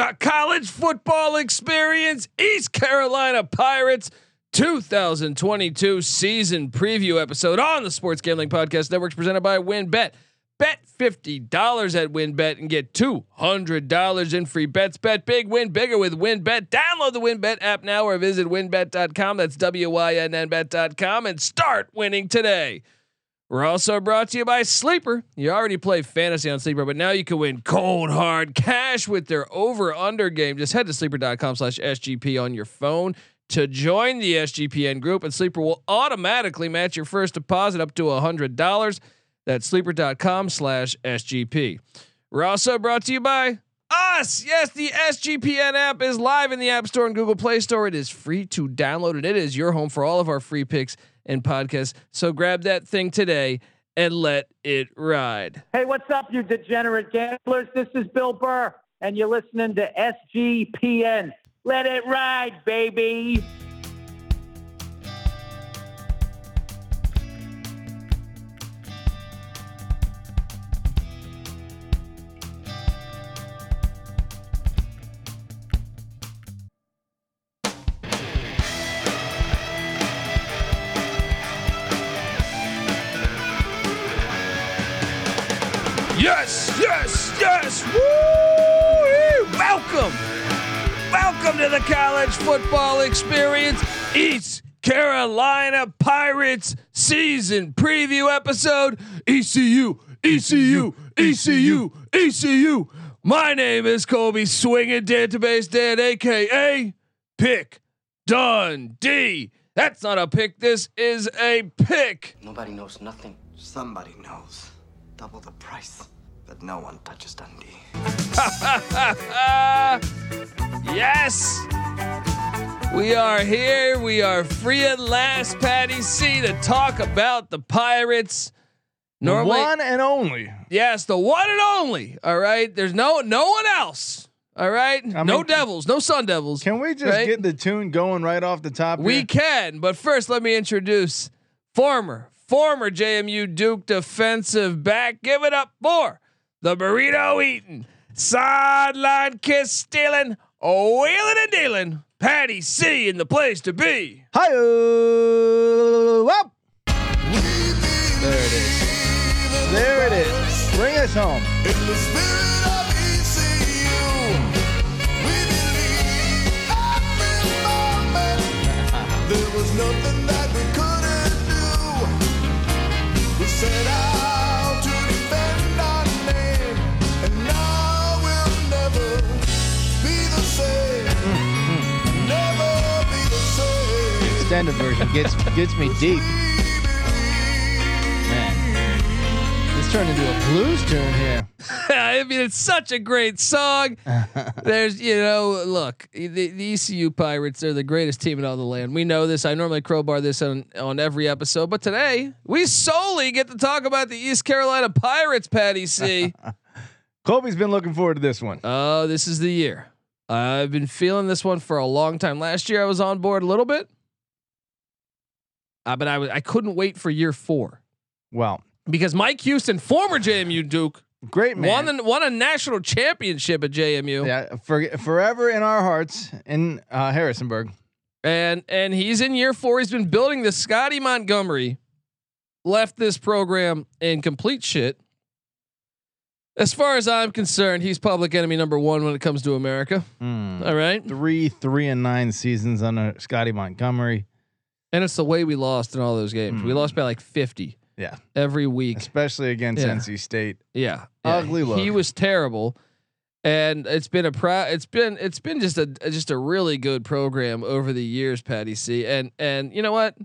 the college football experience, East Carolina Pirates 2022 season preview episode on the Sports Gambling Podcast Network presented by WynnBET. Bet $50 at WynnBET and get $200 in free bets. Bet big, win bigger with WynnBET. Download the WynnBET app now or visit wynnbet.com. That's W Y N N bet.com and start winning today. We're also brought to you by Sleeper. You already play fantasy on Sleeper, but now you can win cold hard cash with their over under game. Just head to sleeper.com slash SGP on your phone to join the SGPN group, and Sleeper will automatically match your first deposit up to a hundred dollars. That's sleeper.com slash SGP. We're also brought to you by us. Yes, the SGPN app is live in the App Store and Google Play Store. It is free to download, and it is your home for all of our free picks and podcasts. So grab that thing today and let it ride. Hey, what's up, you degenerate gamblers? This is Bill Burr, and you're listening to SGPN. Let it ride, baby. Yes, yes, yes. Woo! Welcome. Welcome to the college football experience. East Carolina Pirates season preview episode. ECU, ECU, ECU, ECU. My name is Colby Swinging Database Dan, aka Pick Dundee. That's not a pick. This is a pick. Nobody knows nothing. Somebody knows. Double the price. But no one touches Dundee. yes. We are here. We are free at last, Patty C, to talk about the Pirates. Normally, one and only. yes, the one and only. All right. There's no no one else. All right. I no mean, Devils, no Sun Devils. Can we just right? get the tune going right off the top? We here? can, but first let me introduce former former JMU Duke defensive back. Give it up for the burrito eating, sideline kiss stealing, wheeling and dealing. Patty C in the place to be. Hi, up. There it is. There it is. Bring us home. Version gets gets me deep. Man, this turned into a blues tune here. I mean, it's such a great song. There's, you know, look, the, the ECU Pirates, they're the greatest team in all the land. We know this. I normally crowbar this on on every episode, but today we solely get to talk about the East Carolina Pirates. Patty C. Colby's been looking forward to this one. Oh, this is the year. I've been feeling this one for a long time. Last year I was on board a little bit, uh, but I was I couldn't wait for year four Well, because Mike Houston, former JMU Duke, great man. won the, won a national championship at JMU. yeah, for, forever in our hearts in uh, Harrisonburg. and and he's in year four. He's been building the Scotty Montgomery. Left this program in complete shit. As far as I'm concerned, he's public enemy number one when it comes to America. Hmm. All right, Three, three and nine seasons under Scotty Montgomery. And it's the way we lost in all those games. We Hmm. lost by like 50 Yeah, every week. especially against Yeah. NC State. Yeah, yeah. Ugly look. He was terrible, and it's been a pro- It's been it's been just a just a really good program over the years, Patty C. And and you know what?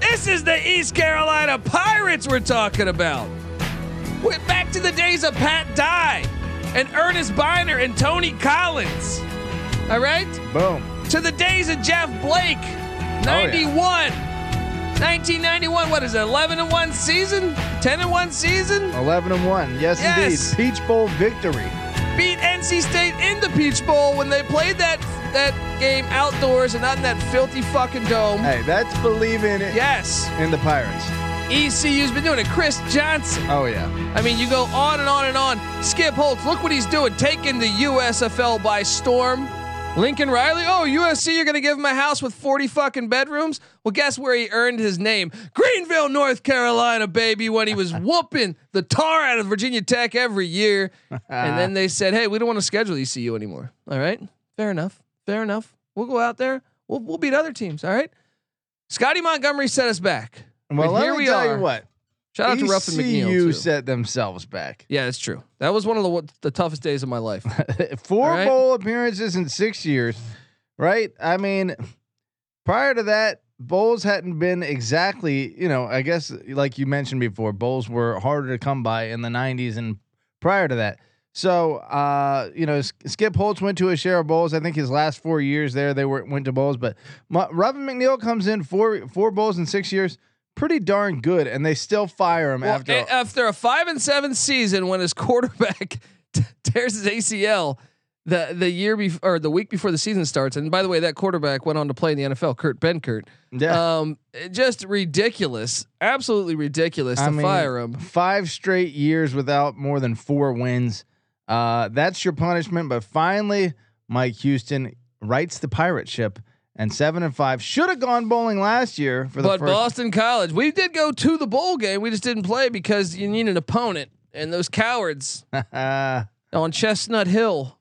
This is the East Carolina Pirates we're talking about. We're back to the days of Pat Dye and Ernest Byner and Tony Collins. All right, Boom. to the days of Jeff Blake, ninety one. 1991, what is it? 11 and 1 season? 10 and 1 season? 11 and 1. Yes, Yes. indeed. Peach Bowl victory. beat NC State in the Peach Bowl when they played that that game outdoors and not in that filthy fucking dome. Hey, that's believing it Yes. in the Pirates. ECU's been doing it. Chris Johnson. Oh yeah. I mean, you go on and on and on. Skip Holtz, look what he's doing, taking the USFL by storm. Lincoln Riley, oh USC, you're gonna give him a house with 40 fucking bedrooms. Well, guess where he earned his name? Greenville, North Carolina, baby. When he was whooping the tar out of Virginia Tech every year, and then they said, hey, we don't want to schedule ECU anymore. All right, fair enough, fair enough. We'll go out there. We'll we'll beat other teams. All right. Scotty Montgomery set us back. Well, But let here me we tell are. you what. Shout out to Ruffin McNeill too. set themselves back. Yeah, it's true. That was one of the the toughest days of my life. Four right. bowl appearances in six years, right? I mean, prior to that, bowls hadn't been exactly, you know, I guess like you mentioned before, bowls were harder to come by in the 90s and prior to that. So, uh, you know, S- Skip Holtz went to a share of bowls. I think his last four years there, they were went to bowls. But Ruffin McNeill comes in four four bowls in six years, pretty darn good, and they still fire him Well, after. a- after a five and seven season, when his quarterback t- tears his ACL the the year before or the week before the season starts, and by the way, that quarterback went on to play in the NFL, Kurt Benkert. yeah. Um, just ridiculous, absolutely ridiculous I to mean, fire him. Five straight years without more than four wins. Uh, that's your punishment. But finally, Mike Houston rights the pirate ship, and seven and five should have gone bowling last year for the But first. Boston College, we did go to the bowl game. We just didn't play because you need an opponent, and those cowards on Chestnut Hill,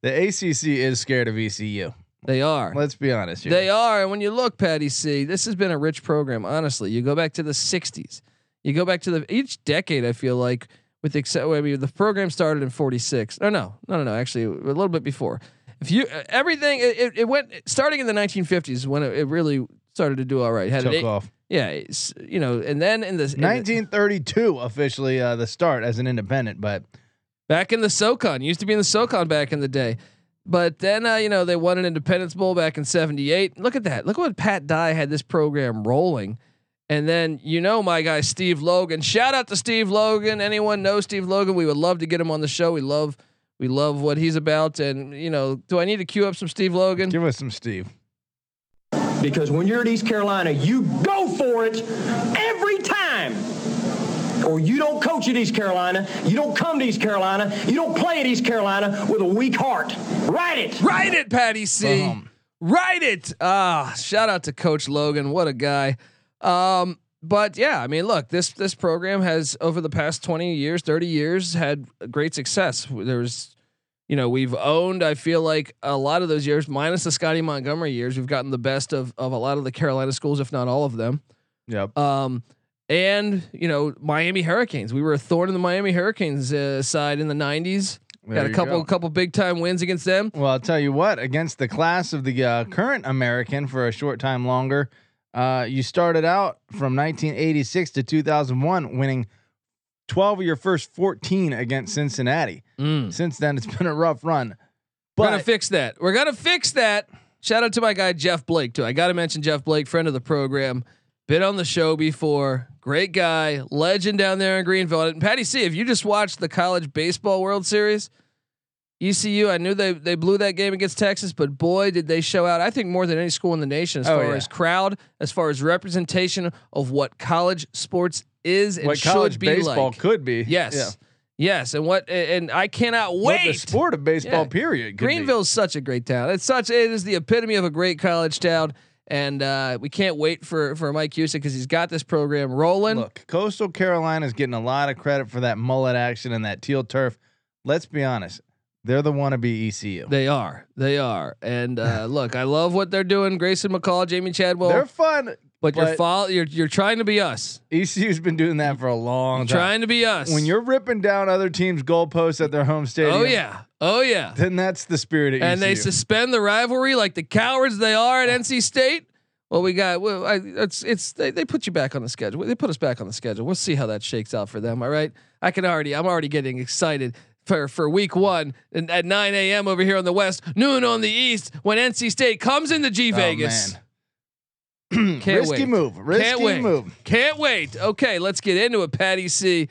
the ACC is scared of ECU. they are. Let's be honest here. They are. And when you look, Patty C, this has been a rich program. Honestly, you go back to the '60s. You go back to the each decade. I feel like, with the except, I mean, the program started in '46. No, no, no, no, no. Actually, a little bit before. If you everything, it, it, went starting in the 1950s when it, it really started to do all right. Had took eight- off. yeah, you know, and then in the, in the 1932 officially uh, the start as an independent, but back in the SoCon. Used to be in the SoCon back in the day. But then, uh, you know, they won an Independence Bowl back in '78. Look at that! Look what Pat Dye had this program rolling, and then you know my guy Steve Logan. Shout out to Steve Logan. Anyone know Steve Logan? We would love to get him on the show. We love, we love what he's about. And you know, do I need to cue up some Steve Logan? give us some Steve. Because when you're at East Carolina, you go for it every time. Or you don't coach at East Carolina, you don't come to East Carolina, you don't play at East Carolina with a weak heart. Write it. Write it, Patty C. Boom. Write it. Ah, shout out to Coach Logan. What a guy. Um, but yeah, I mean, look, this this program has over the past twenty years, thirty years, had great success. There's, you know, we've owned. I feel like a lot of those years, minus the Scotty Montgomery years, we've gotten the best of of a lot of the Carolina schools, if not all of them. Yep. Um, and you know, Miami Hurricanes. We were a thorn in the Miami Hurricanes uh, side in the '90s. There Got a couple go. couple big time wins against them. Well, I'll tell you what, against the class of the uh, current American for a short time longer, uh, you started out from 1986 to 2001 winning 12 of your first 14 against Cincinnati. Mm. Since then, it's been a rough run. We're gonna fix that. We're gonna fix that. Shout out to my guy Jeff Blake too. I got to mention Jeff Blake, friend of the program, been on the show before. Great guy, legend down there in Greenville. And Patty C, if you just watched the college baseball World Series, ECU, I knew they they blew that game against Texas, but boy, did they show out! I think more than any school in the nation, as Oh, far yeah. as crowd, as far as representation of what college sports is and what should college be baseball like. could be. Yes, Yeah. yes, and what and I cannot What wait. the sport of baseball, Yeah. period. could be. Greenville's such a great town. It's such it is the epitome of a great college town, and uh, we can't wait for for Mike Cusick because he's got this program rolling. Look, Coastal Carolina is getting a lot of credit for that mullet action and that teal turf. Let's be honest, they're the wannabe ECU. They are, they are, and uh, look, I love what they're doing. Grayson McCall, Jamey Chadwell, they're fun. but, you're follow, you're you're trying to be us, ECU's been doing that for a long time. trying to be us. when you're ripping down other teams' goalposts at their home stadium, oh yeah, oh yeah, then that's the spirit of and they suspend the rivalry like the cowards they are at NC State. Well, we got well, I, it's it's they, they put you back on the schedule. They put us back on the schedule. We'll see how that shakes out for them. All right, I can already I'm already getting excited for for week one and at 9 a.m. over here on the west, noon on the east when NC State comes into G Oh, Vegas. man. Can't risky wait. move. Risky Can't wait. move. Can't wait. Okay, let's get into it. Patty C.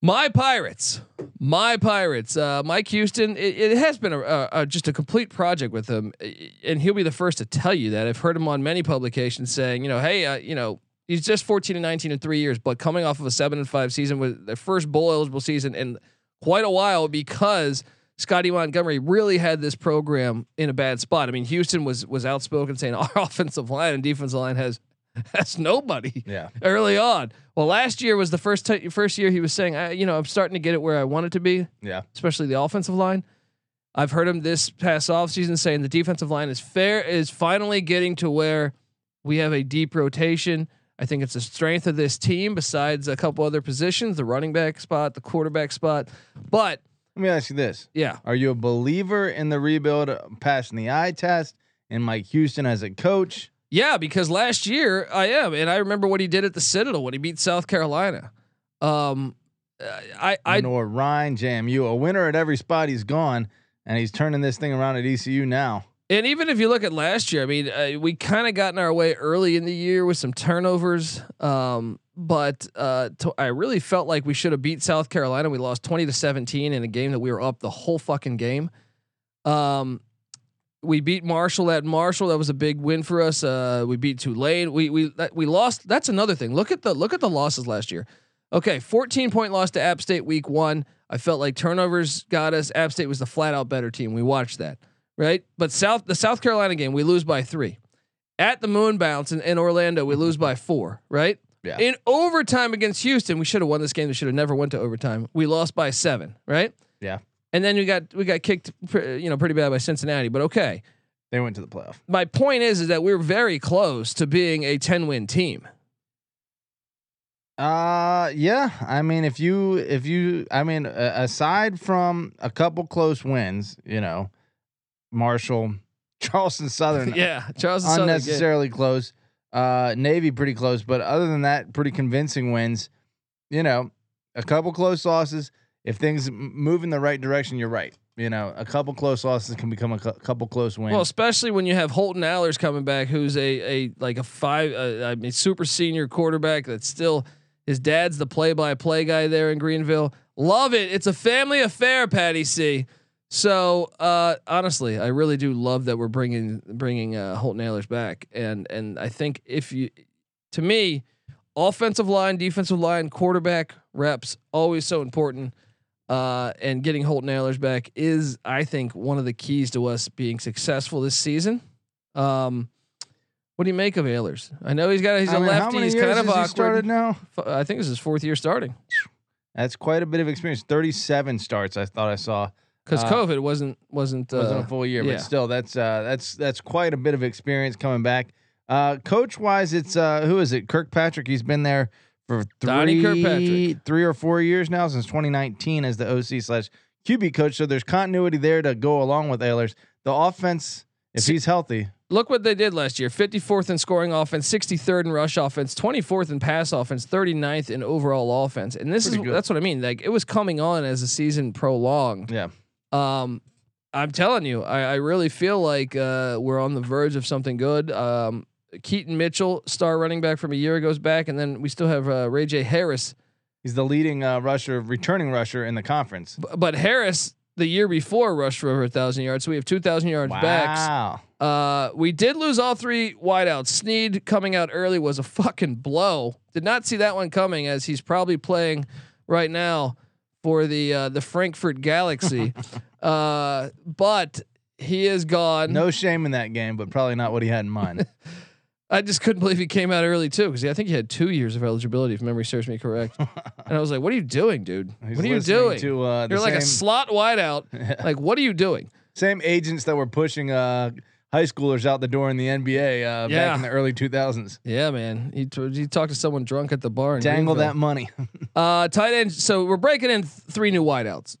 My Pirates, my Pirates. Uh, Mike Houston. It, it has been a, a, a just a complete project with him, and he'll be the first to tell you that. I've heard him on many publications saying, you know, hey, uh, you know, He's just 14 and 19 in three years, but coming off of a seven and five season with their first bowl eligible season in quite a while because Scotty Montgomery really had this program in a bad spot. I mean, Houston was was outspoken saying our offensive line and defensive line has has nobody Yeah. early on. Well, last year was the first ti- first year he was saying, I, you know, I'm starting to get it where I want it to be, Yeah. especially the offensive line. I've heard him this past offseason saying the defensive line is fair is finally getting to where we have a deep rotation. I think it's the strength of this team besides a couple other positions, the running back spot, the quarterback spot. But Let me ask you this: yeah, Are you a believer in the rebuild, uh, passing the eye test, and Mike Houston as a coach? Yeah, because last year I am, and I remember what he did at the Citadel when he beat South Carolina. Um, I I Lenoir-Rhyne, JMU, a winner at every spot he's gone, and he's turning this thing around at ECU now. And even if you look at last year, I mean, uh, we kind of got in our way early in the year with some turnovers. Um, but uh, to, I really felt like we should have beat South Carolina. We lost twenty to seventeen in a game that we were up the whole fucking game. Um, we beat Marshall at Marshall. That was a big win for us. Uh, we beat Tulane. We we we lost. That's another thing. Look at the look at the losses last year. Okay, 14 point loss to App State week one. I felt like turnovers got us. App State was the flat out better team. We watched that, right? But South the South Carolina game, we lose by three. At the Moon Bounce in, in Orlando, we lose by four, right? Yeah. In overtime against Houston, we should have won this game. We should have never went to overtime. We lost by seven, right? Yeah. And then we got we got kicked, you know, pretty bad by Cincinnati. But okay, They went to the playoff. my point is, is that we're very close to being a ten win team. Uh, yeah. I mean, if you, if you, I mean, uh, aside from a couple close wins, you know, Marshall, Charleston Southern, yeah, Charleston Southern, unnecessarily close. Uh, Navy pretty close, but other than that, pretty convincing wins. You know, a couple close losses. If things move in the right direction, you're right. You know, a couple close losses can become a cou- couple close wins. Well, especially when you have Holton Ahlers coming back, who's a a like a five, uh, I mean, super senior quarterback that's still his dad's the play by play guy there in Greenville. Love it. It's a family affair, Patty C. So uh, honestly, I really do love that we're bringing bringing uh, Holton Ahlers back, and and I think if you, to me, offensive line, defensive line, quarterback reps always so important. Uh, and getting Holt Ahlers back is, I think, one of the keys to us being successful this season. Um, what do you make of Ahlers? I know he's got he's I a mean, how lefty. many He's years kind of awkward. started now. I think this is his fourth year starting That's quite a bit of experience. Thirty-seven starts. I thought I saw. Because Uh, COVID wasn't wasn't, uh, wasn't a full year, yeah. but still, that's uh, that's that's quite a bit of experience coming back. Uh, coach wise, it's uh, who is it? Kirkpatrick. He's been there for three, three or four years now since 2019 as the OC slash QB coach. So there's continuity there to go along with Ahlers. The offense, if See- he's healthy, Look what they did last year: 54th in scoring offense, 63rd in rush offense, 24th in pass offense, 39th in overall offense. And this Pretty is good. that's what I mean. Like it was coming on as the season prolonged. yeah, Um, I'm telling you, I, I really feel like uh, we're on the verge of something good. Um, Keaton Mitchell, star running back from a year ago's back, and then we still have uh, Rahjai Harris. he's the leading uh, rusher, returning rusher in the conference. B- but Harris, the year before, rushed for over a thousand yards. So we have two thousand yards backs. Wow. Uh, we did lose all three wideouts. Snead coming out early was a fucking blow. Did not see that one coming, as he's probably playing right now for the uh, the Frankfurt Galaxy. uh, but he is gone. No shame in that game, but probably not what he had in mind. I just couldn't believe he came out early too, because I think he had two years of eligibility, if memory serves me correct. and I was like, "What are you doing, dude? He's what are you doing? To, uh, You're like a slot wideout. like, what are you doing?" Same agents that were pushing uh, high schoolers out the door in the NBA uh, Yeah. back in the early 2000s. Yeah, man. He t- he talked to someone drunk at the bar. Dangle Greenville. that money. Uh, tight end. So we're breaking in th- three new wideouts.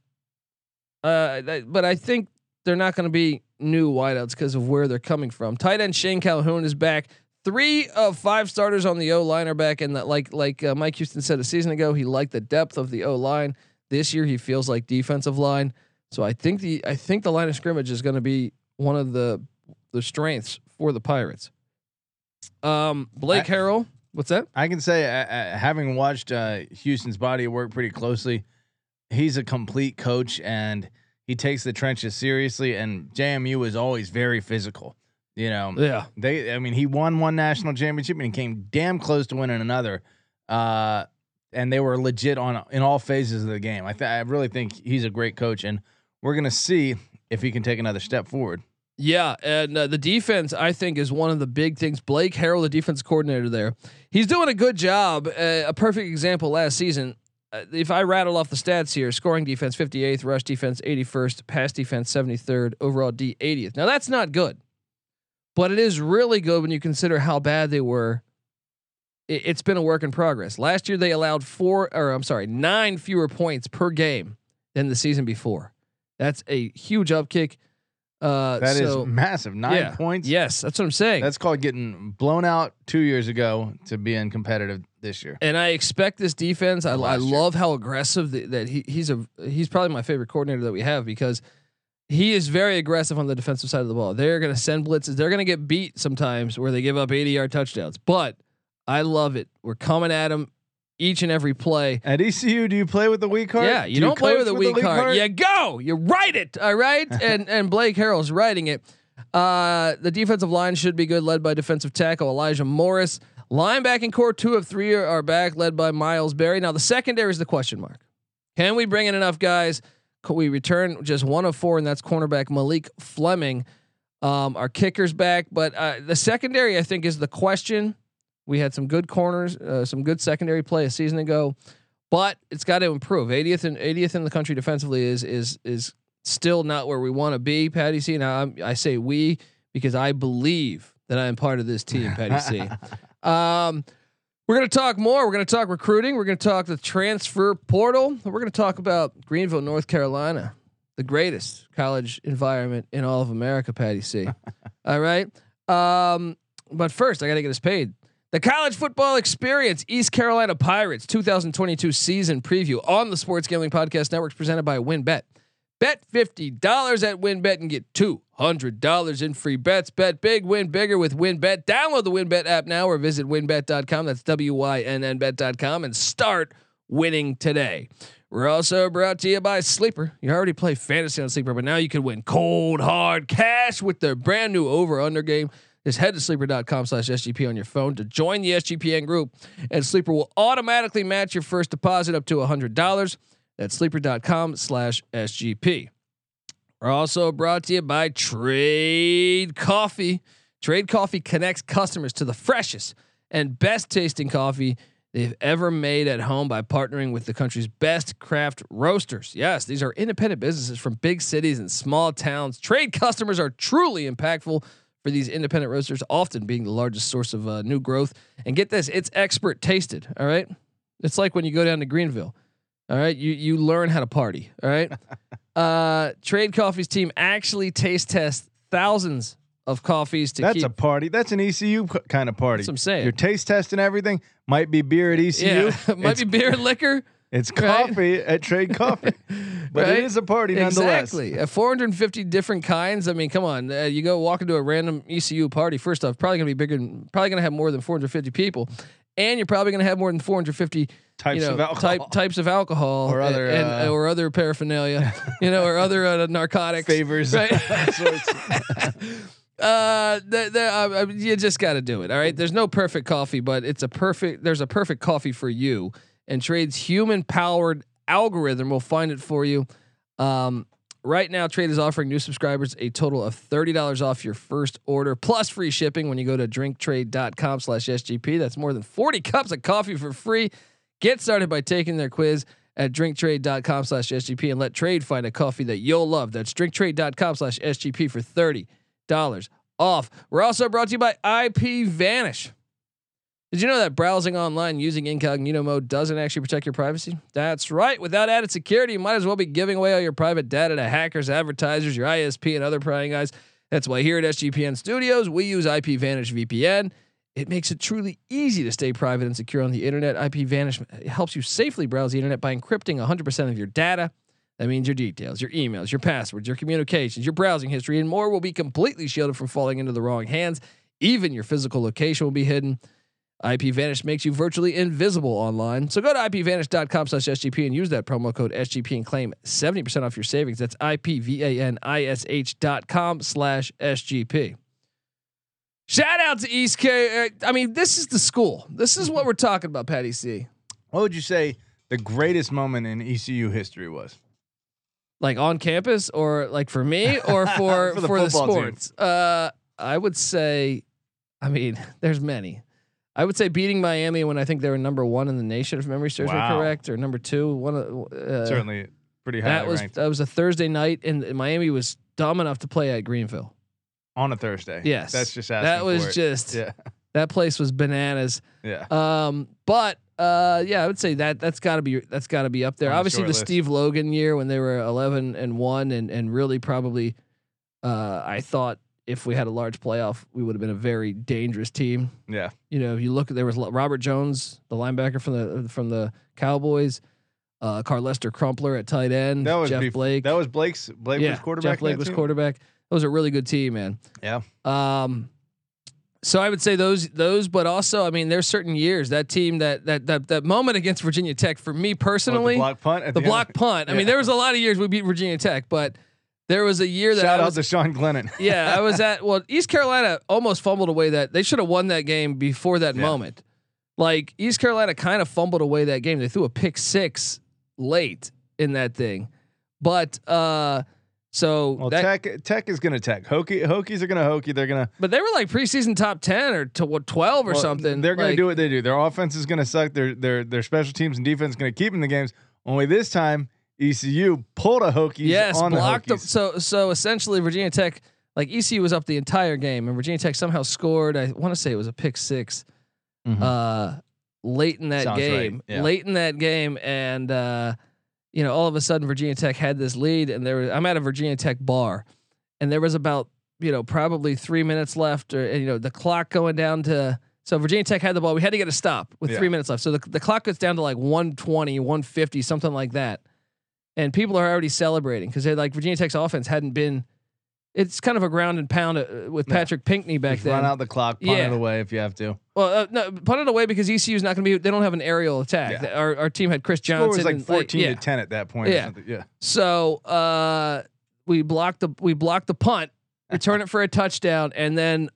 Uh, th- but I think they're not going to be new wideouts because of where they're coming from. Tight end Shane Calhoun is back. Three of five starters on the O line are back, and that like like uh, Mike Houston said a season ago, he liked the depth of the O line. This year, he feels like defensive line. So I think the I think the line of scrimmage is going to be one of the the strengths for the Pirates. Um, Blake I- Harrell, what's that? I can say, uh, uh, having watched uh, Houston's body of work pretty closely, he's a complete coach and he takes the trenches seriously. And JMU is always very physical. You know, Yeah. they. I mean, he won one national championship and he came damn close to winning another. Uh, and they were legit on in all phases of the game. I th- I really think he's a great coach, and we're gonna see if he can take another step forward. Yeah, and uh, the defense I think is one of the big things. Blake Harrell, the defense coordinator there, he's doing a good job. Uh, a perfect example last season. Uh, if I rattle off the stats here, scoring defense 58th, rush defense 81st, pass defense 73rd, overall D 80th. Now that's not good, but it is really good when you consider how bad they were. It, it's been a work in progress. Last year they allowed four, or I'm sorry, nine fewer points per game than the season before. That's a huge upkick. Uh, That is so- massive. Nine yeah. points. Yes, that's what I'm saying. That's called getting blown out two years ago to being competitive this year. and I expect this defense. I, I love how aggressive th- that he, he's a. He's probably my favorite coordinator that we have because he is very aggressive on the defensive side of the ball. They're going to send blitzes. They're going to get beat sometimes where they give up 80 yard touchdowns. But I love it. We're coming at them each and every play. At ECU, do you play with the weak card? Yeah, you Do don't play with the weak the card. You go. You write it. All right. and and Blake Harrell's writing it. Uh, the defensive line should be good, led by defensive tackle Elijah Morris. Linebacking corps, two of three are, are back, led by Miles Berry. Now the secondary is the question mark. Can we bring in enough guys? Could we return just one of four, and that's cornerback Malik Fleming. Um, our kickers back, but uh, the secondary I think is the question. We had some good corners, uh, some good secondary play a season ago, but it's got to improve. 80th and 80th in the country defensively is is is still not where we want to be. Patty C. Now I'm, I say we because I believe that I am part of this team. Patty C. Um, we're going to talk more. We're going to talk recruiting. We're going to talk the transfer portal. We're going to talk about Greenville, North Carolina, the greatest college environment in all of America. Patty C. all right. Um, but first, I got to get us paid. The college football experience, East Carolina Pirates 2022 season preview on the Sports Gambling Podcast Network, presented by WynnBET. Bet $50 at WynnBET and get $200 in free bets. Bet big, win bigger with WynnBET. Download the WynnBET app now or visit wynnbet.com. That's W Y N N bet.com and start winning today. We're also brought to you by Sleeper. You already play fantasy on Sleeper, but now you can win cold, hard cash with their brand new over under game. Just head to sleeper.com slash SGP on your phone to join the SGPN group, and Sleeper will automatically match your first deposit up to $100. That's sleeper.com slash SGP. We're also brought to you by Trade Coffee. Trade Coffee connects customers to the freshest and best tasting coffee they've ever made at home by partnering with the country's best craft roasters. Yes, these are independent businesses from big cities and small towns. Trade customers are truly impactful for these independent roasters, often being the largest source of uh, new growth. And get this, it's expert tasted. All right, it's like when you go down to Greenville. All right, you you learn how to party. All right. uh, Trade Coffee's team actually taste test thousands of coffees to That's keep. a party. That's an ECU kind of party. That's what I'm saying. You're taste testing everything. Might be beer at ECU. yeah, might it's, be beer and licker. It's right? coffee at Trade Coffee, but Right? it is a party nonetheless. Exactly. At 450 different kinds. I mean, come on. Uh, you go walk into a random ECU party. First off, probably gonna be bigger. Than, probably gonna have more than 450 people, and you're probably gonna have more than 450 Types you know, of alcohol. Type, types of alcohol Or other, and, uh, or other paraphernalia, you know, or other uh, narcotics Favors. Right. uh, the, the, uh, uh, you just got to do it. All right. There's no perfect coffee, but it's a perfect. There's a perfect coffee for you. And Trade's human powered algorithm will find it for you. Um, right now, Trade is offering new subscribers a total of thirty dollars off your first order plus free shipping when you go to drinktrade.com slash SGP. That's more than forty cups of coffee for free. Get started by taking their quiz at drinktrade.com slash SGP and let trade find a coffee that you'll love. That's drinktrade.com slash SGP for $30 off. We're also brought to you by IP Vanish. Did you know that browsing online using incognito mode doesn't actually protect your privacy? That's right. Without added security, you might as well be giving away all your private data to hackers, advertisers, your ISP, and other prying eyes. That's why here at SGPN Studios, we use IP Vanish VPN. It makes it truly easy to stay private and secure on the internet. IP Vanish helps you safely browse the internet by encrypting 100% of your data. That means your details, your emails, your passwords, your communications, your browsing history, and more will be completely shielded from falling into the wrong hands. Even your physical location will be hidden. IP Vanish makes you virtually invisible online. So go to ipvanish.com slash SGP and use that promo code SGP and claim 70% off your savings. That's IPVANISH dot com slash SGP. Shout out to East K. uh, I mean, this is the school. This is what we're talking about, Patty C. What would you say the greatest moment in ECU history was? Like on campus, or like for me, or for For for the the, team. sports. Uh, I would say, I mean, there's many. I would say beating Miami when I think they were number one in the nation, if memory serves Wow. me correct, or number two. One of uh, Certainly pretty high that was ranked that was a Thursday night, and Miami was dumb enough to play at Greenville. on a Thursday. Yes, That's just that was just Yeah. that place was bananas. Yeah. Um, but uh, yeah, I would say that that's got to be that's got to be up there. On Obviously, the. Steve Logan year when they were eleven and one, and and really probably, uh, I thought if we had a large playoff, we would have been a very dangerous team. Yeah. You know, if you look, there was Robert Jones, the linebacker from the from the Cowboys, uh, Carlester Crumpler at tight end, That was Jeff bef- Blake. That was Blake's Blake yeah, was quarterback. Jeff Blake was team? quarterback. That was a really good team, man. Yeah. Um, so I would say those those, but also I mean, there's certain years that team that that that that moment against Virginia Tech for me What, personally, the block punt. The the block punt. I Yeah. mean, there was a lot of years we beat Virginia Tech, but there was a year that Shout I out was, to Sean Glennon. yeah, I was at well, East Carolina almost fumbled away that they should have won that game before that Yeah. moment. Like East Carolina kind of fumbled away that game. They threw a pick six late in that thing, but uh, so Well, that, Tech Tech is gonna Tech. Hokie Hokies are gonna Hokie. They're gonna but they were like preseason top ten or to what twelve or well, something. They're gonna Like, do what they do. Their offense is gonna suck. Their their their special teams and defense is gonna keep them in the games. Only this time ECU pulled a Hokies. Yes, blocked them. So so essentially, Virginia Tech, like ECU was up the entire game, and Virginia Tech somehow scored. I want to say it was a pick 6 Mhm. uh, late in that Sounds right, game. yeah. Late in that game, and uh, you know, all of a sudden Virginia Tech had this lead, and there was, I'm at a Virginia Tech bar, and there was about you know probably three minutes left, or and, you know the clock going down to. So Virginia Tech had the ball. We had to get a stop with Yeah. three minutes left. So the, the clock gets down to like 120, 150, something like that and people are already celebrating because they like Virginia Tech's offense hadn't been. It's kind of a ground and pound uh, with Yeah. Patrick Pinkney back Just then. run out the clock, punt Yeah. it away if you have to. Well, uh, no, punt it away because ECU is not going to be. They don't have an aerial attack. Yeah. Our, our team had Chris Score Johnson. was like and, fourteen yeah. to ten at that point. Yeah. yeah. So uh, we blocked the we blocked the punt, return it for a touchdown, and then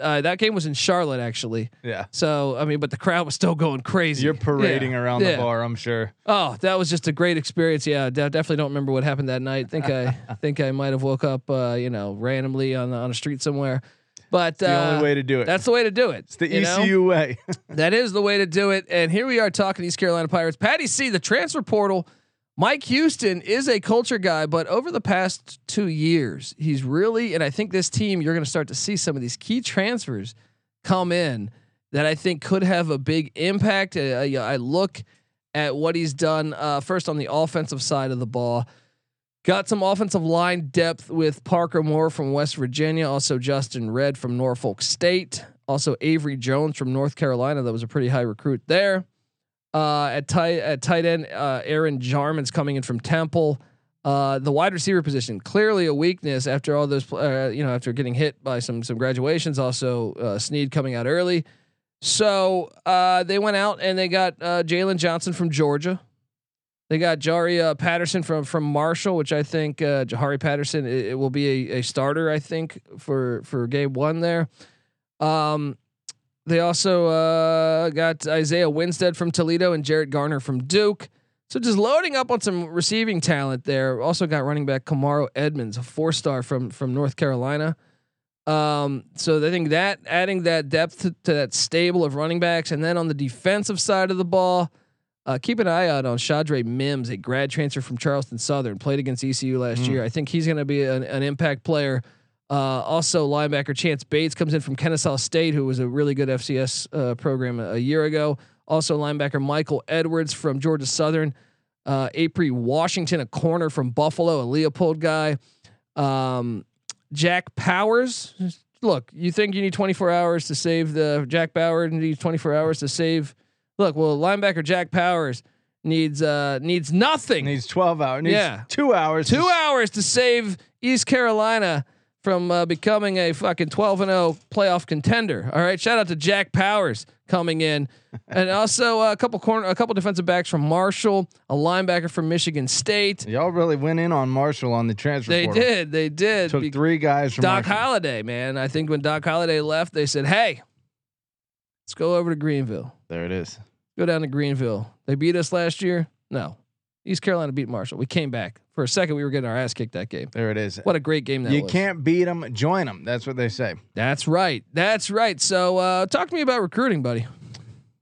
uh, that game was in Charlotte actually. Yeah. So I mean, but the crowd was still going crazy. You're parading Yeah. around Yeah. the bar. I'm sure. Oh, that was just a great experience. Yeah, de- definitely don't remember what happened that night. Think I think I might have woke up, uh, you know, randomly on the, on a street somewhere. But The uh, only way to do it. that's the way to do it. it's the you know? ECU way. That is the way to do it. And here we are talking East Carolina Pirates. Patty C, the transfer portal. Mike Houston is a culture guy, but over the past two years, he's really, and I think this team, you're going to start to see some of these key transfers come in that I think could have a big impact. Uh, I, I look at what he's done uh, first on the offensive side of the ball. Got some offensive line depth with Parker Moore from West Virginia, also Justin Red from Norfolk State, also Avery Jones from North Carolina. That was a pretty high recruit there. Uh, at tight at tight end, uh, Aaron Jarman's coming in from Temple. Uh, the wide receiver position clearly a weakness after all those, uh, you know, after getting hit by some some graduations. Also, uh, Snead coming out early. So uh, they went out and they got uh, Jalen Johnson from Georgia. They got Jari Patterson from from Marshall, which I think uh, Jahari Patterson it, it will be a, a starter. I think for for game one there. Um, they also uh, got Isaiah Winstead from Toledo and Jarrett Garner from Duke. So just loading up on some receiving talent there. Also got running back Kamaro Edmonds, a four star from from North Carolina. Um, so I think that adding that depth to, to that stable of running backs, and then on the defensive side of the ball, uh, keep an eye out on Shadre Mims, a grad transfer from Charleston Southern, played against ECU last year. I think he's going to be an, an impact player. Uh, also, linebacker Chance Bates comes in from Kennesaw State, who was a really good FCS uh, program a, a year ago. Also, linebacker Michael Edwards from Georgia Southern. Uh, April Washington, a corner from Buffalo, a Leipold guy. Um, Jack Powers. Look, you think you need 24 hours to save the Jack Bauer needs 24 hours to save. Look, well, linebacker Jack Powers needs uh needs nothing. needs 12 hours. Needs Yeah. two hours. Two to- hours to save East Carolina from uh, becoming a fucking 12 and 0 playoff contender. All right, shout out to Jack Powers coming in, and also uh, a couple corner, a couple defensive backs from Marshall, a linebacker from Michigan State. Y'all really went in on Marshall on the transfer. They portal. did, they did. Took Be- three guys from Doc Marshall. Holliday, man. I think when Doc Holliday left, they said, "Hey, let's go over to Greenville. There it is. Go down to Greenville. They beat us last year. No, East Carolina beat Marshall. We came back for a second. We were getting our ass kicked that game. There it is. What a great game that you was. can't beat them, join them. That's what they say. That's right. That's right. So, uh, talk to me about recruiting, buddy.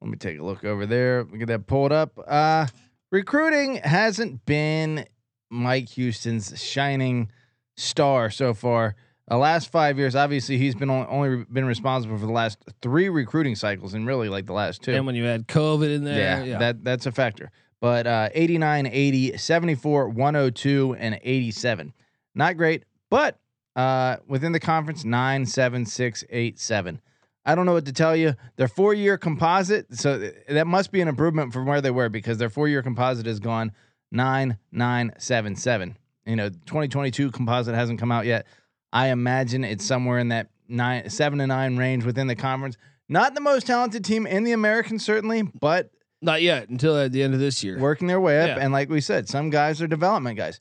Let me take a look over there. We get that pulled up. Uh, recruiting hasn't been Mike Houston's shining star so far. The last five years, obviously, he's been on, only been responsible for the last three recruiting cycles, and really like the last two. And when you had COVID in there, yeah, yeah, that that's a factor. But uh, 89, 80, 74, 102, and 87. Not great, but uh, within the conference, 9, 7, 6, 8, 7. I don't know what to tell you. Their four year composite, so th- that must be an improvement from where they were because their four year composite has gone 9, 9, 7, 7. You know, 2022 composite hasn't come out yet. I imagine it's somewhere in that nine, seven to nine range within the conference. Not the most talented team in the American, certainly, but not yet until at the end of this year. working their way up. Yeah. And like we said, some guys are development guys.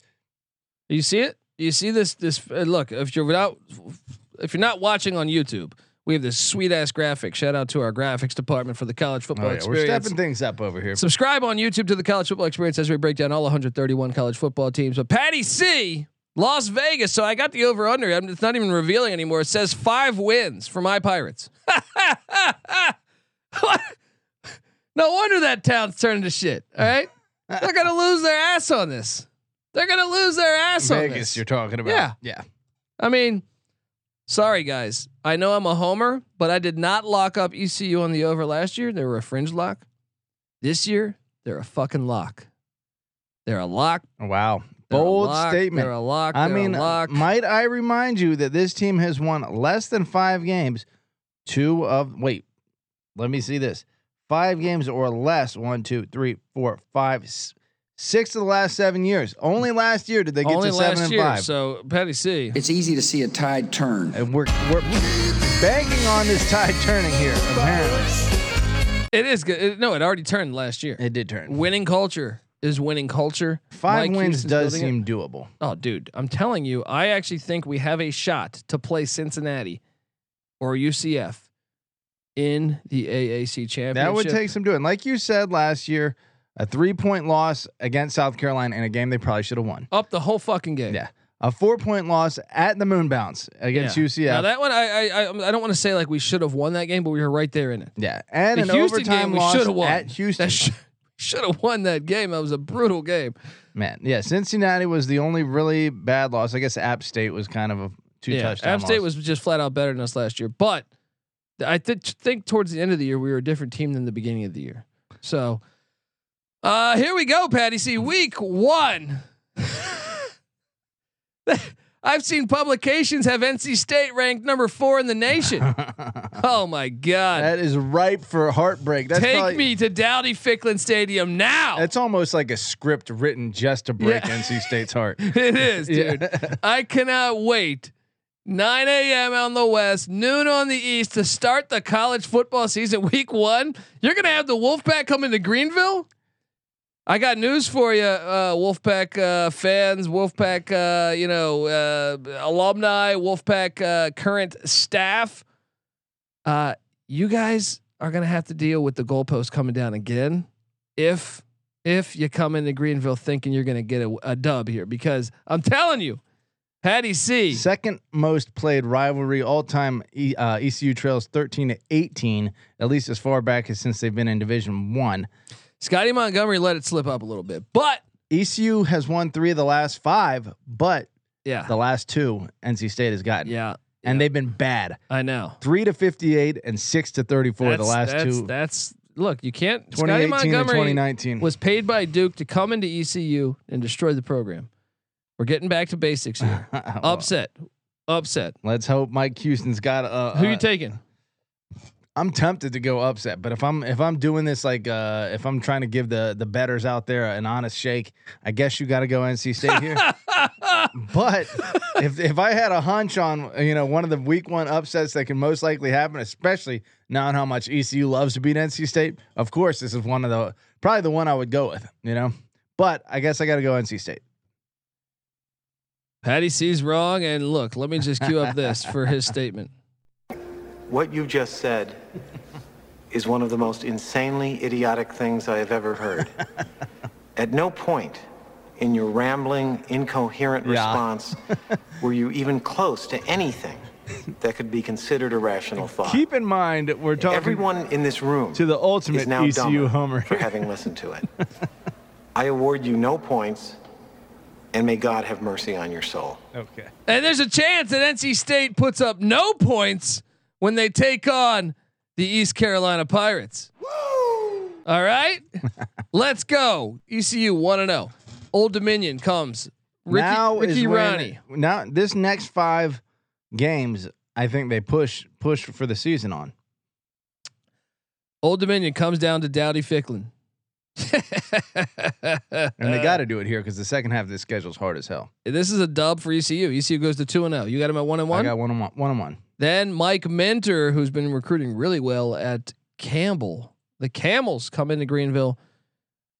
You see it? You see this? This uh, look. If you're without, if you're not watching on YouTube, we have this sweet ass graphic. Shout out to our graphics department for the college football Oh, yeah, we're experience. stepping things up over here. Subscribe on YouTube to the college football experience as we break down all 131 college football teams. But Patty C, Las Vegas. So I got the over under. It's not even revealing anymore. It says five wins for my Pirates. What? No wonder that town's turning to shit. All right, they're gonna lose their ass on this. They're gonna lose their ass on Vegas, this. you're talking about. Yeah. Yeah. I mean, sorry guys. I know I'm a homer, but I did not lock up ECU on the over last year. They were a fringe lock. This year, they're a fucking lock. They're a lock. Wow. They're Bold lock, statement. They're a lock. I mean, lock. might I remind you that this team has won less than five games. Two of wait, let me see this. Five games or less. One, two, three, four, five, six of the last seven years. Only last year did they get Only to seven and year. five. So Patty C. It's easy to see a tide turn. and we're we're banking on this tide turning here. Apparently, It is good. It- no, it already turned last year. it did turn. Winning culture is winning culture. Five Mike wins Houston's does building it. seem doable. Oh, dude, I'm telling you, I actually think we have a shot to play Cincinnati or UCF in the AAC championship. That would take some doing. Like you said last year, a three point loss against South Carolina in a game they probably should have won. up the whole fucking game. Yeah. A four point loss at the moon bounce against Yeah. UCF. Now that one, I I I, don't want to say like we should have won that game, but we were right there in it. yeah. And The an Houston overtime game we loss should have won. at Houston. That sh- should have won that game. That was a brutal game. Man, yeah. Cincinnati was the only really bad loss. I guess App State was kind of a two yeah, touchdown App State loss. was just flat out better than us last year, but I th- think towards the end of the year we were a different team than the beginning of the year. So, uh, here we go, Patty. See, week one. I've seen publications have NC State ranked number four in the nation. oh my God! that is ripe for heartbreak. That's Take probably- me to Dowdy Ficklen Stadium now. That's almost like a script written just to break Yeah. NC State's heart. It is, dude. Yeah. I cannot wait. 9 a.m. on the west, noon on the east to start the college football season week one. You're gonna have the Wolfpack coming to Greenville. I got news for you, uh, Wolfpack uh, fans, Wolfpack, uh, you know, uh, alumni, Wolfpack uh, current staff. Uh, you guys are gonna have to deal with the goalpost coming down again. If if you come into Greenville thinking you're gonna get a, a dub here, because I'm telling you, Patty C. Second most played rivalry all time. Uh, ECU trails 13 to 18, at least as far back as since they've been in Division One. Scotty Montgomery let it slip up a little bit, but ECU has won three of the last five, but yeah, the last two NC State has gotten, yeah, and yeah. they've been bad. I know. Three to 58 and six to 34 the last that's, two. That's look, you can't. Scotty 2018 and Montgomery 2019. was paid by Duke to come into ECU and destroy the program. We're getting back to basics here. Well, Upset, upset. Let's hope Mike Houston's got a. Who a- you taking? I'm tempted to go upset, but if I'm if I'm doing this like uh if I'm trying to give the the betters out there an honest shake, I guess you got to go NC State here. but if if I had a hunch on you know one of the week one upsets that can most likely happen, especially knowing how much ECU loves to beat NC State, of course this is one of the probably the one I would go with. You know, but I guess I got to go NC State. Patty sees wrong, and look, let me just cue up this for his statement. What you just said is one of the most insanely idiotic things I have ever heard. At no point in your rambling, incoherent Yeah. response were you even close to anything that could be considered a rational thought. Keep in mind we're talking Everyone in this room to the ultimate is now ECU dumber homer for having listened to it. I award you no points, and may God have mercy on your soul. Okay. And there's a chance that NC State puts up no points when they take on the East Carolina Pirates. Woo! All right, let's go. ECU one and zero. Old Dominion comes. Ricky, now Ricky is when- Now this next five games, I think they push push for the season on. Old Dominion comes down to Dowdy Ficklen. And they got to do it here because the second half of the schedule is hard as hell. This is a dub for ECU. ECU goes to two and zero. You got him at one and one. I got one on one. One on one. Then Mike Minter, who's been recruiting really well at Campbell. The Camels come into Greenville.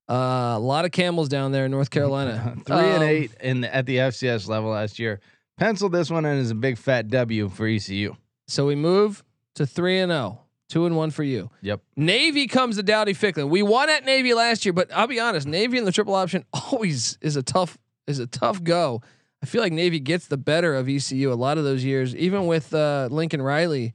Uh, a lot of camels down there in North Carolina. Three and Um, eight in the, at the FCS level last year. Pencil this one in as a big fat W for ECU. So we move to three and zero. Two and one for you. Yep. Navy comes to Dowdy Ficklen. We won at Navy last year, but I'll be honest, Navy in the triple option always is a tough is a tough go. I feel like Navy gets the better of ECU a lot of those years. Even with uh, Lincoln Riley,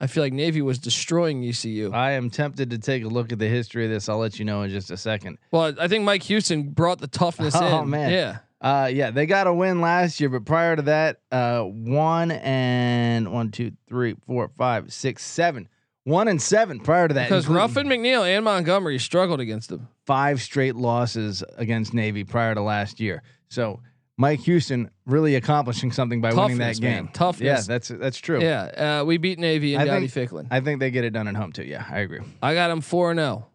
I feel like Navy was destroying ECU. I am tempted to take a look at the history of this. I'll let you know in just a second. Well, I think Mike Houston brought the toughness in. Oh, man. yeah. Uh, yeah, they got a win last year, but prior to that, uh, one and one, two, three, four, five, six, seven, one and seven prior to that. Because Ruffin McNeill and Montgomery struggled against them. five straight losses against Navy prior to last year. So Mike Houston really accomplishing something by winning Toughness, that man. game. Toughness. Yeah, that's that's true. Yeah, uh, we beat Navy and Dowdy Ficklen. I think they get it done at home too. Yeah, I agree. I got them four and zero.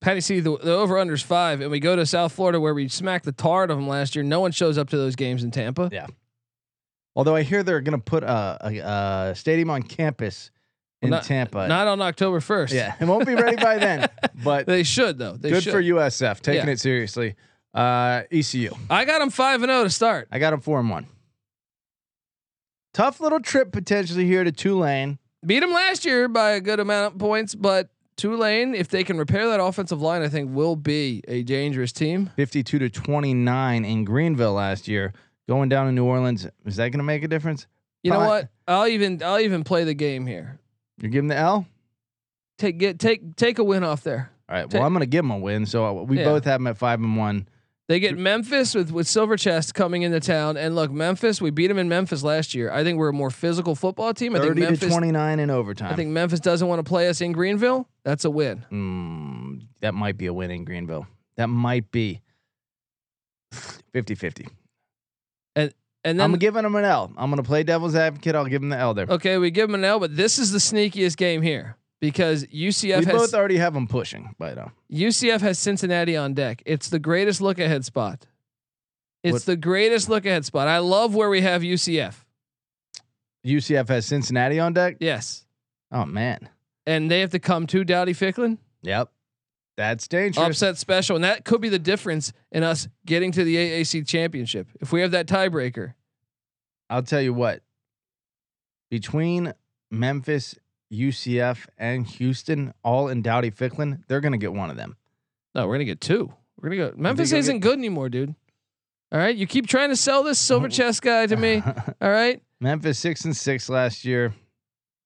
Patty C, the, the over unders five, and we go to South Florida where we smacked the tar out of them last year. No one shows up to those games in Tampa. Yeah. Although I hear they're going to put a, a, a stadium on campus in Not- Tampa. Not on October first. yeah, it won't be ready by then. But they should though. They good should. for USF taking Yeah. it seriously. Uh, ECU. I got them five and zero to start. I got them four and one. Tough little trip potentially here to Tulane. Beat them last year by a good amount of points, but Tulane, if they can repair that offensive line, I think will be a dangerous team. 52 to 29 in Greenville last year. Going down to New Orleans, is that going to make a difference? You know what? I'll even I'll even play the game here. You're giving the L? Take get take take a win off there. All right. Ta- Well, I'm going to give them a win. So we Yeah. both have them at five and one. They get Memphis with with Silver Chest coming into town, and look, Memphis. We beat them in Memphis last year. I think we're a more physical football team. I think 30 to 29 in overtime. I think Memphis doesn't want to play us in Greenville. That's a win. Mm, that might be a win in Greenville. That might be 50 50. And then I'm giving them an L. I'm going to play devil's advocate. I'll give them the L there. okay, we give them an L, but this is the sneakiest game here because UCF we has both already have them pushing, but uh, UCF has Cincinnati on deck. It's the greatest look ahead spot. It's What- the greatest look ahead spot. I love where we have UCF. UCF has Cincinnati on deck. Yes, Oh, man. and they have to come to Dowdy Ficklen. Yep. That's dangerous. upset special, and that could be the difference in us getting to the AAC championship if we have that tiebreaker. I'll tell you what. Between Memphis, UCF, and Houston, all in Dowdy Ficklen, they're going to get one of them. No, we're gonna get two. We're gonna go. Memphis isn't good anymore, dude. All right, you keep trying to sell this silver chest guy to me. All right, Memphis six and six last year.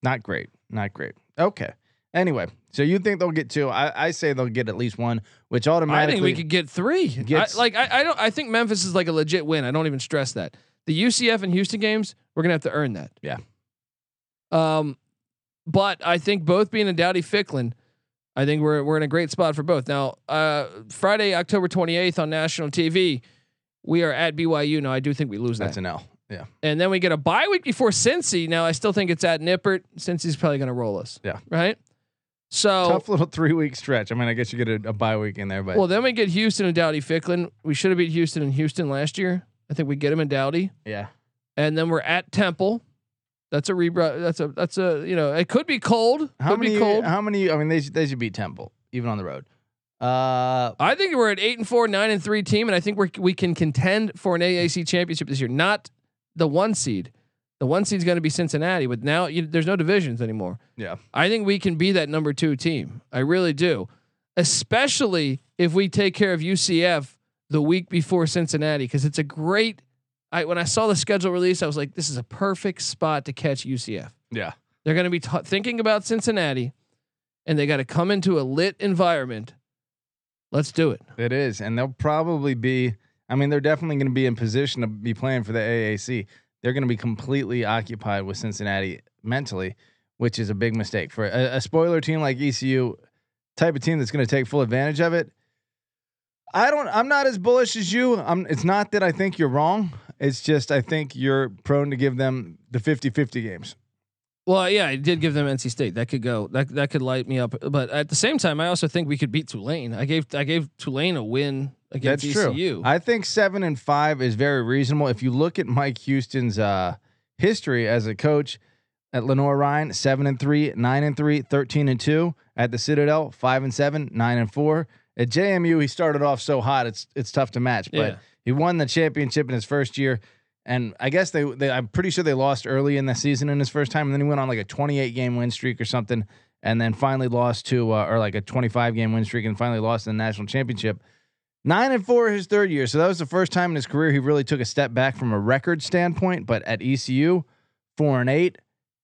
Not great. Not great. Okay. Anyway, so you think they'll get two? I, I say they'll get at least one, which automatically I think we could get three. I, like I, I don't. I think Memphis is like a legit win. I don't even stress that. The UCF and Houston games, we're gonna have to earn that. Yeah. Um, but I think both being in Dowdy Ficklen, I think we're we're in a great spot for both. Now, uh, Friday, October twenty eighth on national TV, we are at BYU. Now, I do think we lose that. that's an L. Yeah. and then we get a bye week before Cincy. Now I still think it's at Nippert. Cincy's probably going to roll us. Yeah. Right. So Tough little three week stretch. I mean, I guess you get a, a bye week in there, but well, then we get Houston and Dowdy Ficklen. We should have beat Houston and Houston last year. I think we get them in Dowdy, Yeah. and then we're at Temple. That's a rebra. That's a that's a you know it could be cold. How could many? be cold. How many? I mean, they should, they should beat Temple even on the road. Uh, I think we're at eight and four, nine and three team, and I think we we can contend for an AAC championship this year. Not the one seed. The one seed's going to be Cincinnati, but now you, there's no divisions anymore. yeah. I think we can be that number two team. I really do, especially if we take care of UCF the week before Cincinnati, because it's a great. I when I saw the schedule release, I was like, this is a perfect spot to catch UCF. Yeah. They're going to be ta thinking about Cincinnati, and they got to come into a lit environment. Let's do it. It is, and they'll probably be. I mean, they're definitely going to be in position to be playing for the AAC. They're going to be completely occupied with Cincinnati mentally, which is a big mistake for a, a spoiler team like ECU, type of team that's going to take full advantage of it. I don't. I'm not as bullish as you. I'm. It's not that I think you're wrong. It's just I think you're prone to give them the 50-50 games. Well, yeah, I did give them NC State. That could go. That that could light me up. But at the same time, I also think we could beat Tulane. I gave I gave Tulane a win against That's ECU. true. I think seven and five is very reasonable. If you look at Mike Houston's uh, history as a coach at Lenoir-Rhyne, seven and three, nine and three, 13 and two. At the Citadel, five and seven, nine and four. At JMU, he started off so hot, it's it's tough to match. But Yeah. he won the championship in his first year. And I guess they, they, I'm pretty sure they lost early in the season in his first time. And then he went on like a 28 game win streak or something. And then finally lost to, uh, or like a 25 game win streak and finally lost in the national championship. Nine and four his third year. So that was the first time in his career he really took a step back from a record standpoint. But at ECU, four and eight,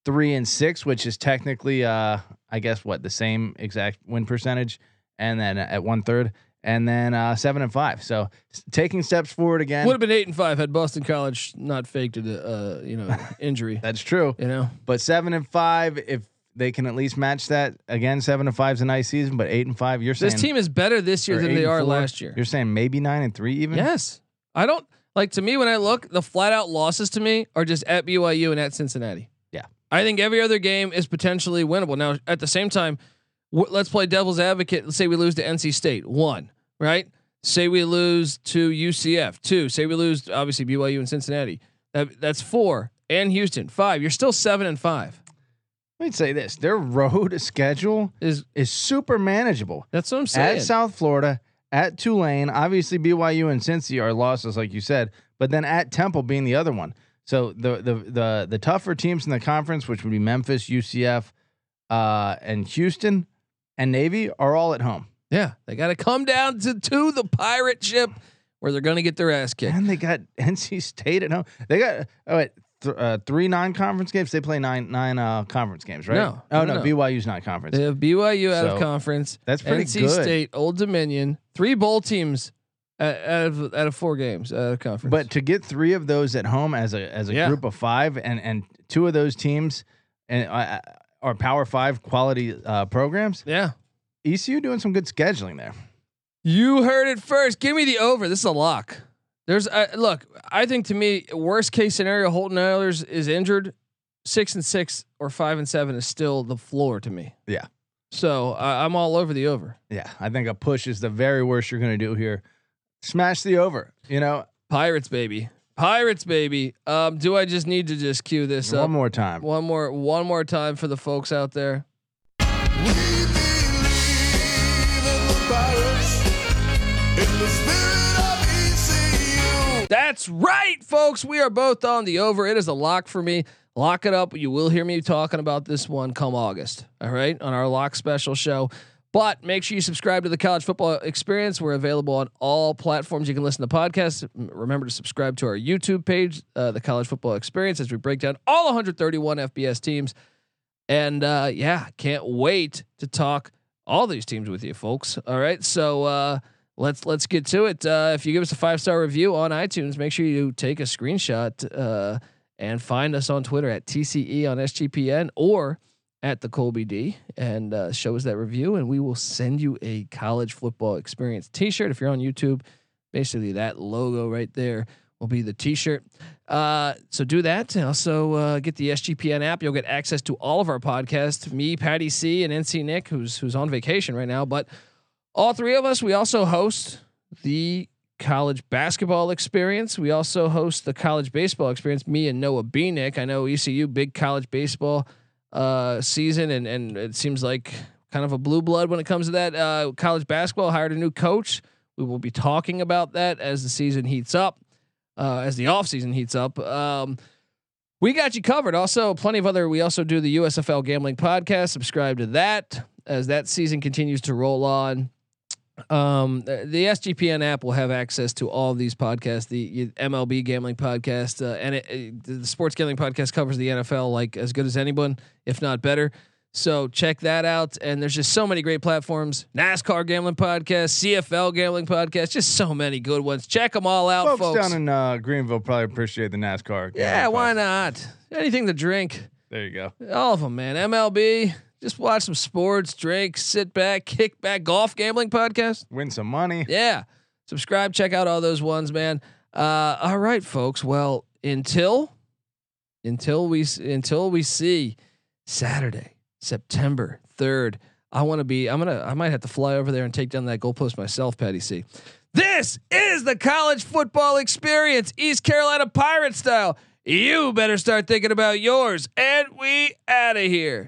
three and six, which is technically, uh, I guess, what the same exact win percentage. And then at one third, and then uh, seven and five. So taking steps forward again. Would have been eight and five had Boston College not faked a uh, you know injury. That's true. you know, But seven and five, if they can at least match that again, seven and five is a nice season. But eight and five, you're saying this team is better this year than they are four, last year. You're saying maybe nine and three even. Yes, I don't like to me when I look the flat out losses to me are just at BYU and at Cincinnati. Yeah. I think every other game is potentially winnable. Now, at the same time, w- let's play devil's advocate. Let's say we lose to NC State, one, right? Say we lose to UCF, two. Say we lose, obviously BYU and Cincinnati. That, that's four, and Houston, five. You're still seven and five. Let me say this: their road schedule Is is super manageable. that's what I'm saying? At South Florida, at Tulane, obviously BYU and Cincy are losses, like you said, but then at Temple being the other one. So the the the the tougher teams in the conference, which would be Memphis, UCF, uh, and Houston, and Navy, are all at home. yeah, they got to come down to to the pirate ship where they're going to get their ass kicked. And they got NC State at home. They got oh wait, th- uh, three non-conference games. They play nine nine uh, conference games, right? No, oh no, no. BYU's not conference. They have BYU out of conference. that's pretty NC good. State, Old Dominion, three bowl teams out out of out of four games out of conference. But to get three of those at home as a as a Yeah. group of five, and and two of those teams and uh, are Power Five quality uh, programs. yeah, ECU doing some good scheduling there. you heard it first. Give me the over. This is a lock. There's uh, look. I think to me, worst case scenario, Holton Ahlers is injured. Six and six or five and seven is still the floor to me. Yeah. So I I'm all over the over. Yeah, I think a push is the very worst you're going to do here. Smash the over. You know, Pirates, baby. Pirates, baby. Um, do I just need to just cue this up? one up more time. one more one more time for the folks out there? That's right, folks. We are both on the over. It is a lock for me. Lock it up. You will hear me talking about this one come August. All right, on our lock special show. But make sure you subscribe to the College Football Experience. We're available on all platforms. You can listen to podcasts. Remember to subscribe to our YouTube page, uh, the College Football Experience, as we break down all 131 FBS teams. And uh, yeah, can't wait to talk all these teams with you, folks. All right, so uh, let's let's get to it. Uh, if you give us a five star review on iTunes, make sure you take a screenshot uh, and find us on Twitter at TCE on SGPN or at the Colby D and uh, show us that review, and we will send you a college football experience T-shirt. If you're on YouTube, basically that logo right there will be the T-shirt. Uh, so do that, also uh, get the SGPN app. You'll get access to all of our podcasts. Me, Patty C, and NC Nick, who's who's on vacation right now, but all three of us. We also host the college basketball experience. We also host the college baseball experience. Me and Noah Beanick. I know ECU big college baseball uh, season, and and it seems like kind of a blue blood when it comes to that. Uh, college basketball hired a new coach. We will be talking about that as the season heats up, uh, as the off season heats up. Um, we got you covered. Also, plenty of other. We also do the USFL gambling podcast. Subscribe to that as that season continues to roll on. Um, the, the SGPN app will have access to all of these podcasts. The MLB gambling podcast uh, and it, it, the sports gambling podcast covers the NFL like as good as anyone, if not better. So check that out. And there's just so many great platforms. NASCAR gambling podcast, CFL gambling podcast, just so many good ones. Check them all out, folks, folks. down in uh, Greenville probably appreciate the NASCAR. yeah, why not? Anything to drink. There you go. All of them, man. MLB. Just watch some sports, drink, sit back, kick back. Golf gambling podcast. Win some money. Yeah. Subscribe, check out all those ones, man. Uh, all right, folks. Well, until until we until we see Saturday, September 3rd, I want to be I'm to I might have to fly over there and take down that goalpost myself, Patty C. This is the college football experience, East Carolina Pirate style. You better start thinking about yours, and we out of here.